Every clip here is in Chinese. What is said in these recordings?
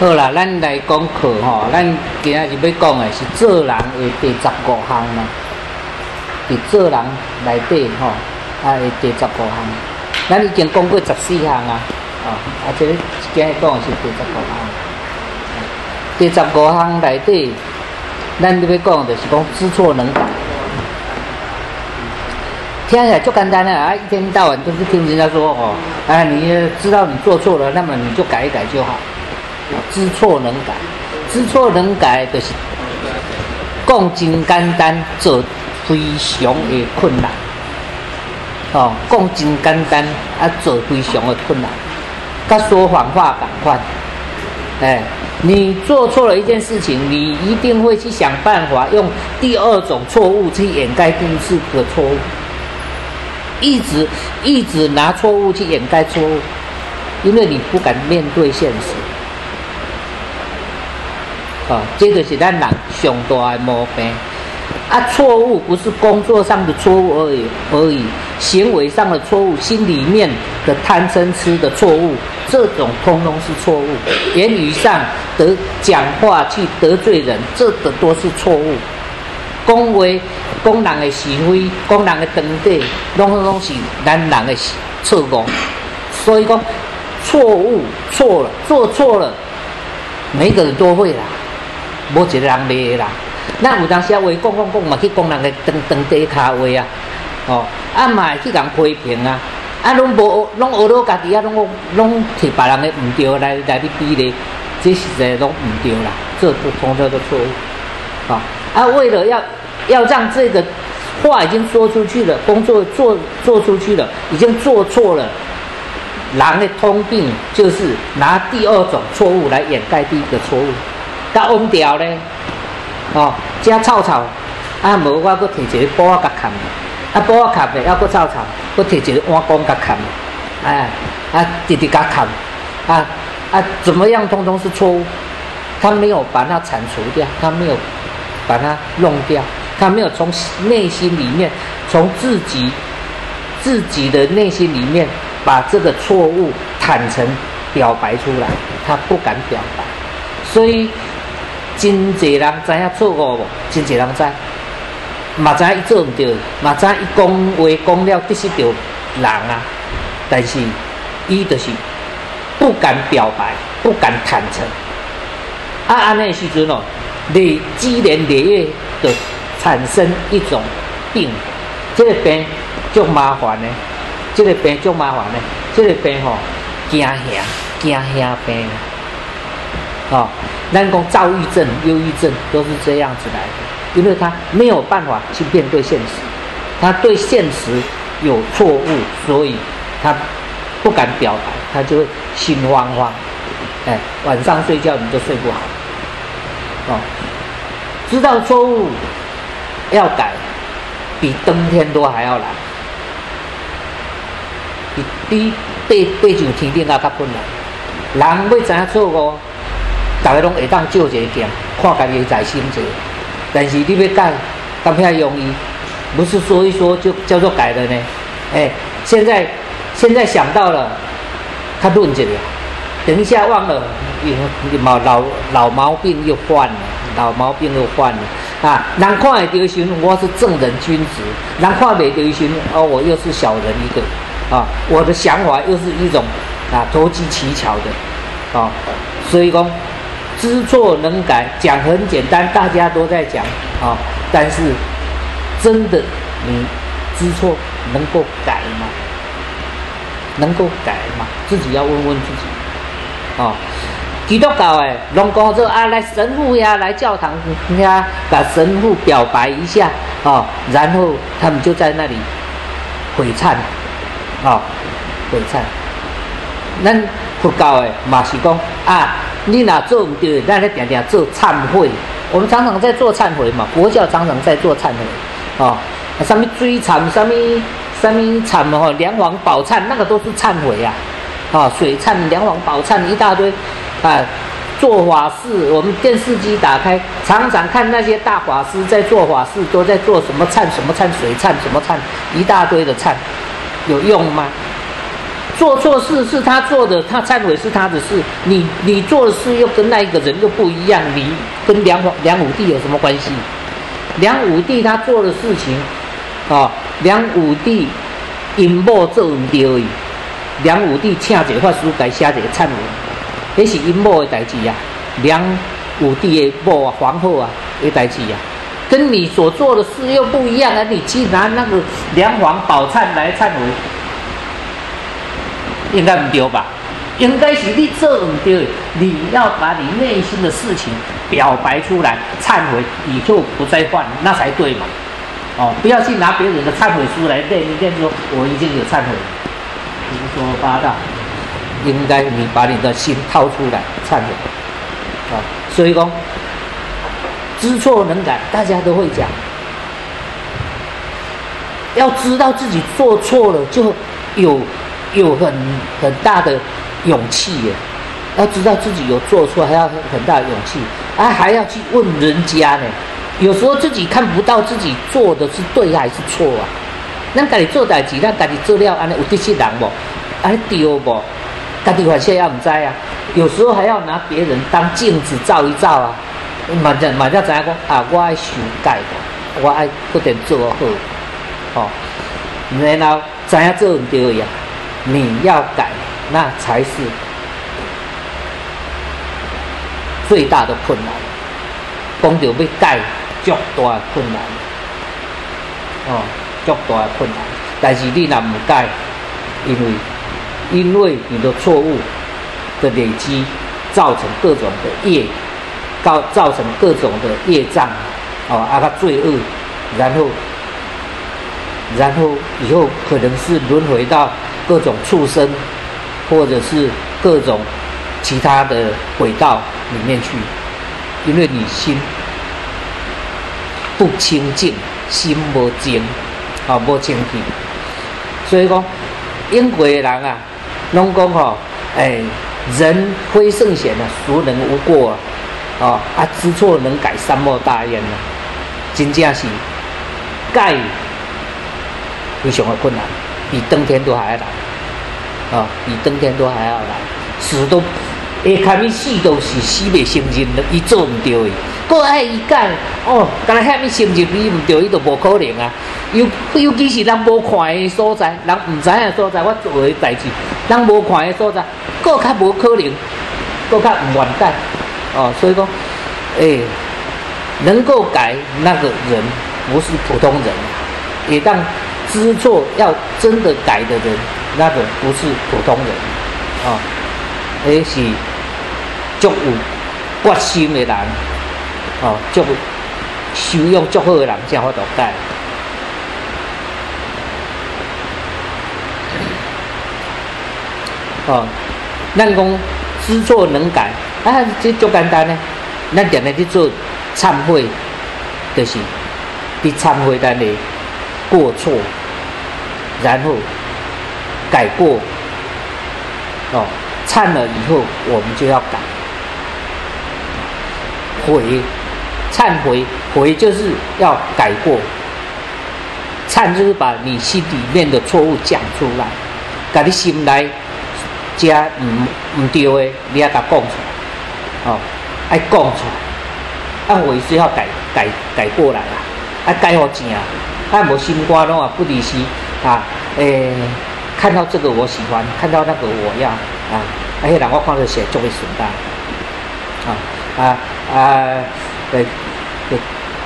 好啦，咱来讲课吼，咱今仔日要讲的是做人的第十五项嘛。伫做人内底吼，啊，第十五项，咱已经讲过十四项啊，哦，啊，这个今日讲的是第十五项。第十五项内底，咱要讲的是讲知错能改。听起来就简单了啊！一天到晚都是听人家说哦，啊，你知道你做错了，那么你就改一改就好。知错能改，知错能改就是讲真简单，做非常的困难。哦，讲真简单，啊，做非常的困难，甲说谎话赶快。哎，你做错了一件事情，你一定会去想办法用第二种错误去掩盖第一次的错误。一直一直拿错误去掩盖错误，因为你不敢面对现实。啊，这个是咱人上大的毛病。啊，错误不是工作上的错误而已，而已，行为上的错误，心里面的贪嗔痴的错误，这种通通是错误。言语上得讲话去得罪人，这的都是错误。讲话讲人的是非，讲人的长短，拢拢是咱人的错误。所以讲错误错了，做错了，每个人都会啦，无一个人袂啦。咱有当时啊话讲讲讲嘛，去讲人的长长短卡话啊，哦，啊嘛去人批评啊，啊拢无拢学到家己啊，拢拢摕别人的毋对来来去比咧，这实在拢毋对啦，这都通通都错误，啊。啊，为了要要让这个话已经说出去了，工作做做出去了，已经做错了。人的通病就是拿第二种错误来掩盖第一个错误。甲忘掉咧，哦，加臭臭，啊，无我搁摕一个布仔甲砍，啊，布仔砍咧，还搁臭臭，搁摕一个碗公甲砍，哎，啊，直直甲砍，啊啊，怎么样，通通是错误。他没有把它铲除掉，他没有。把它弄掉，他没有从内心里面，从自己自己的内心里面把这个错误坦诚表白出来，他不敢表白，所以真济人知影错误无？真济人知，嘛知伊做唔对，嘛知伊讲话讲了得失着人啊，但是伊就是不敢表白，不敢坦诚，啊安尼时阵哦。你积年累月的产生一种病，这个病就麻烦呢，这个病就麻烦呢，这个病吼惊吓惊吓病，哦，咱讲躁郁症、忧郁症都是这样子来的，因为他没有办法去面对现实，他对现实有错误，所以他不敢表白，他就会心慌慌，哎，晚上睡觉你就睡不好。哦，知道错误要改，比登天都还要难。比比爬爬上天顶啊较困难。人要知影错误，大家拢会当照一个镜，看家己在心者。但是你要改，咁遐容易，不是说一说就叫做改了呢？哎，现在现在想到了，他论一下。等一下忘了，又毛老老毛病又犯了，老毛病又犯了啊！人看会丢心，我是正人君子；人看袂丢心，哦，我又是小人一个啊！我的想法又是一种啊投机取巧的啊！所以讲知错能改，讲很简单，大家都在讲啊，但是真的你知错能够改吗？能够改吗？自己要问问自己。哦，基督教诶，拢讲说啊，来神父呀，来教堂呀，把神父表白一下，哦，然后他们就在那里悔忏，哦，悔忏。咱佛教诶，嘛是讲啊，你哪做唔对，咱咧定定做忏悔。我们常常在做忏悔嘛，佛教常常在做忏悔，哦，什么追忏，什么什么忏嘛吼，梁王宝忏，那个都是忏悔呀。啊，水忏、梁王宝忏一大堆，啊，做法事，我们电视机打开，常常看那些大法师在做法事，都在做什么忏、什么忏、水忏、什么忏，一大堆的忏，有用吗？做错事是他做的，他忏悔是他的事。你你做的事又跟那一个人又不一样，你跟梁皇梁武帝有什么关系？梁武帝他做的事情，啊，梁武帝因某做唔对，梁武帝请一个法师该写一个忏悔，那是因某的代志呀。梁武帝的某啊，皇后啊的代志呀，跟你所做的事又不一样啊。你既拿那个梁皇宝忏来忏悔。应该唔对吧？应该是你做唔对，你要把你内心的事情表白出来，忏悔，以后不再犯，那才对嘛。哦，不要去拿别人的忏悔书来念，念说我已经有忏悔了，胡说八道。应该你把你的心掏出来忏悔。啊，所以讲知错能改，大家都会讲。要知道自己做错了，就有。有很很大的勇气耶，要知道自己有做错，还要很大的勇气，啊，还要去问人家呢。有时候自己看不到自己做的是对还是错啊。咱家己做代志，咱家己做了，安尼有得些人无？安尼对无？家己反正也唔知啊。有时候还要拿别人当镜子照一照啊。马上马上知影讲啊，我爱修改，我爱不点做好，哦，然后知影做唔对呀。你要改，那才是最大的困难。讲到要改，足大困难，哦，足大的困难。但是你若唔改，因为因为你的错误的累积，造成各种的业，造造成各种的业障，哦，啊个罪恶，然后然后以后可能是轮回到。各种畜生，或者是各种其他的轨道里面去，因为你心不清净，心无净，啊，无清净，所以讲，英国的人啊，拢讲吼，哎，人非圣贤啊，孰能无过啊？哦，啊，知错能改，善莫大焉啊，真正是改非常的困难。比登天都还要难，啊，比登天都还要难，死都，下看你死都是死未承认，伊做唔对的，过爱伊讲，哦，刚才遐物承认伊唔对，伊都无可能啊。尤尤其是人无看的所在，人唔知的所在，我做的代志，人无看的所在，过较无可能，过较唔完蛋，哦，所以讲，诶，能够改那个人不是普通人，也当。知错要真的改的人，那个不是普通人啊，而是足有决心的人，哦，足修养足好的人才会得改。哦，咱讲知错能改，啊，这足简单呢。咱定定去做忏悔，就是伫忏悔咱的过错。然后改过，哦，忏了以后，我们就要改，悔，忏悔，悔就是要改过，忏就是把你心里面的错误讲出来，把你心来加唔唔对的，你要甲讲出来，哦，爱讲出来，按悔是要改改改过来啦，啊改好正，啊无心肝拢啊不离时。啊，诶，看到这个我喜欢，看到那个我要啊，而且两个放着写就会损单，啊啊啊，对，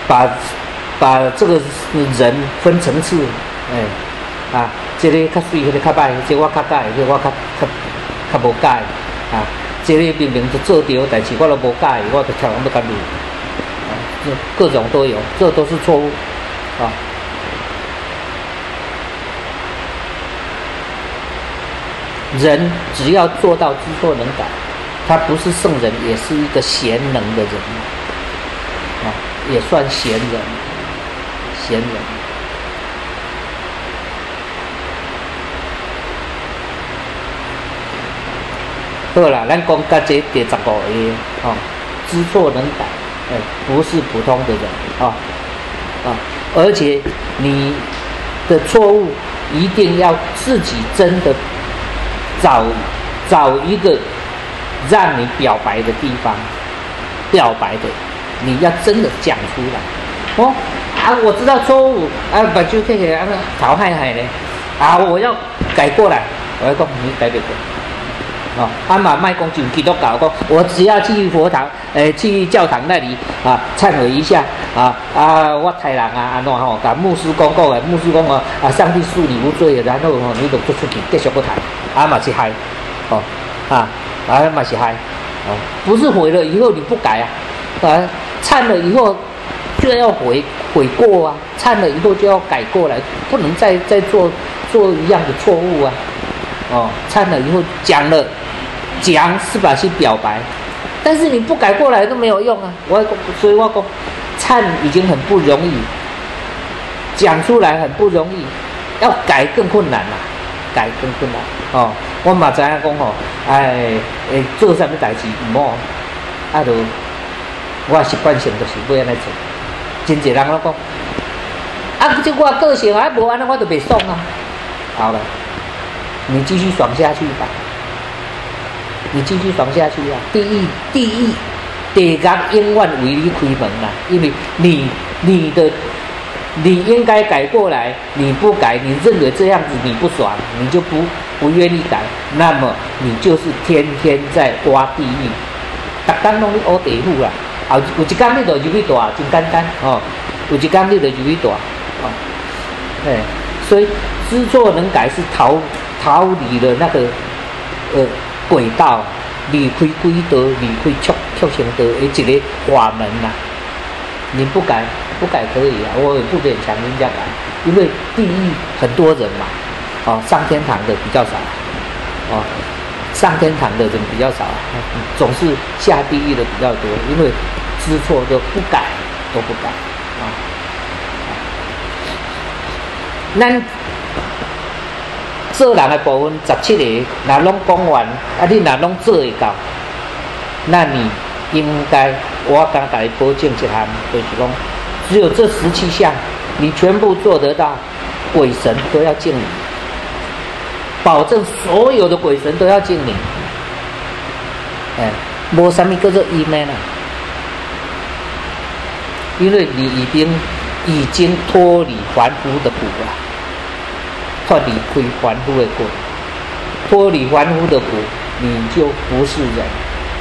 把把这个人分层次，诶，啊，这里较水，那个较歹，这我较改，这我较较较无改，啊，这里明明是做对，但是我都无改，我就跳不敢录，啊，各种都有，这都是错误，啊。人只要做到知错能改，他不是圣人，也是一个贤能的人，啊，也算贤人，贤人。好了，咱讲到这第十五个，啊，知错能改，哎，不是普通的人，啊，啊，而且你的错误一定要自己真的。找找一个让你表白的地方，表白的，你要真的讲出来。哦啊，我知道错误啊，把就这个啊淘汰海呢啊，我要改过来，我要讲你改改过。哦，阿玛麦公就基督教讲，我只要去佛堂，诶，去教堂那里啊，忏悔一下啊啊，我太人啊，安怎吼？甲牧师讲讲诶，牧师讲啊，啊，上帝恕你无罪，然后吼，你就不出去继续不谈，阿嘛是嗨，哦，啊，阿嘛是嗨，哦，不是悔了以后你不改啊，啊，忏了以后就要悔悔过啊，忏了以后就要改过来，不能再再做做一样的错误啊，哦，忏了以后讲了。讲是吧？去表白，但是你不改过来都没有用啊！我所以我讲，唱已经很不容易，讲出来很不容易，要改更困难啦，改更困难哦。我嘛知影讲吼，哎，会，做啥物代志毋好，啊，就我习惯性就是要安尼做。真侪人拢讲，啊，即我个性啊，无安尼我就袂爽啊。好了，你继续爽下去吧。你继续爽下去啊！第一，第一，地狱永远为你开门啦，因为你你的你应该改过来，你不改，你认为这样子你不爽，你就不不愿意改，那么你就是天天在挖地狱，逐工拢咧挖地府啦。啊有一天你就入去大，真简单哦。有一天你就入去大，哦，哎，所以知错能改是逃逃离了那个呃。轨道离开轨道，离开确确行道的一个法门呐。你不改，不改可以啊，我也不勉强人家改，因为地狱很多人嘛，哦，上天堂的比较少，哦，上天堂的人比较少，总是下地狱的比较多，因为知错都不改，都不改啊。那。做人的部分十七个，那拢讲完，啊，你那拢做会到，那你应该，我刚才保证一项，就是讲，只有这十七项，你全部做得到，鬼神都要敬你，保证所有的鬼神都要敬你，哎，摸什么叫做一 man 啊，因为你已经已经脱离凡夫的苦了。脱离开凡夫的苦，脱离凡夫的苦，你就不是人。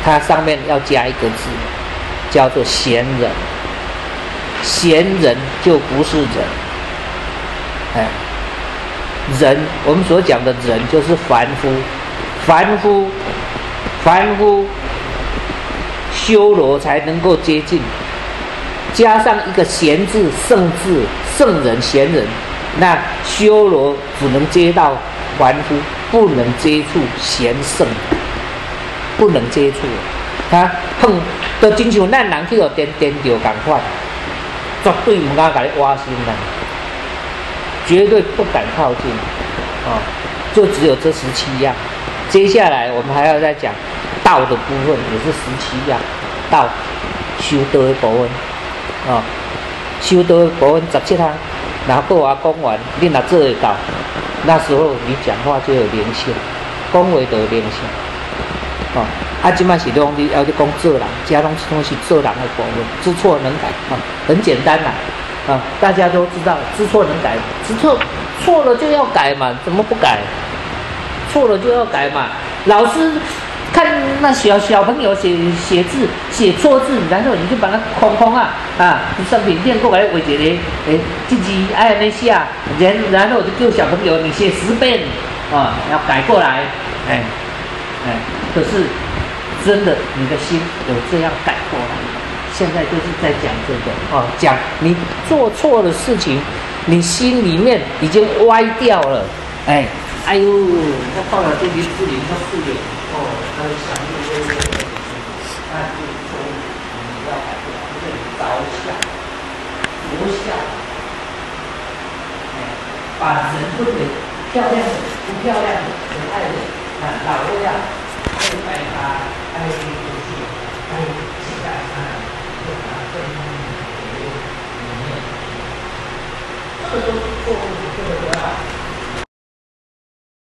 它上面要加一个字，叫做贤人。贤人就不是人。哎，人，我们所讲的人就是凡夫，凡夫，凡夫修罗才能够接近，加上一个贤字，圣字，圣人，贤人。那修罗只能接到凡夫，不能接触贤圣，不能接触。他碰都经常咱人去到颠颠掉赶快，绝对唔敢甲你挖心啦，绝对不敢靠近。哦，就只有这十七样。接下来我们还要再讲道的部分，也是十七样。道修道的部分，啊，修道的部分十七项。然后跟我讲完，你若做得到，那时候你讲话就有灵性，讲话就有灵性。哦，啊，即摆是拢你要去讲做人，加拢东西做人的部分，知错能改，啊，很简单啦，啊，啊大家都知道，知错能改，知错错了就要改嘛，怎么不改？错了就要改嘛，老师。看那小小朋友写写字写错字，然后你就把它框框啊啊，上品店过来我觉得哎自己哎那下，然然后就叫小朋友你写十遍啊，要改过来，哎哎，可是真的你的心有这样改过来？现在就是在讲这个哦，讲你做错的事情，你心里面已经歪掉了，哎哎呦，他到了这里这里他不有。哦，他就想你要改不把人分为漂亮的、不漂亮的、可爱的、啊老的呀，爱白发、爱爱这都 those.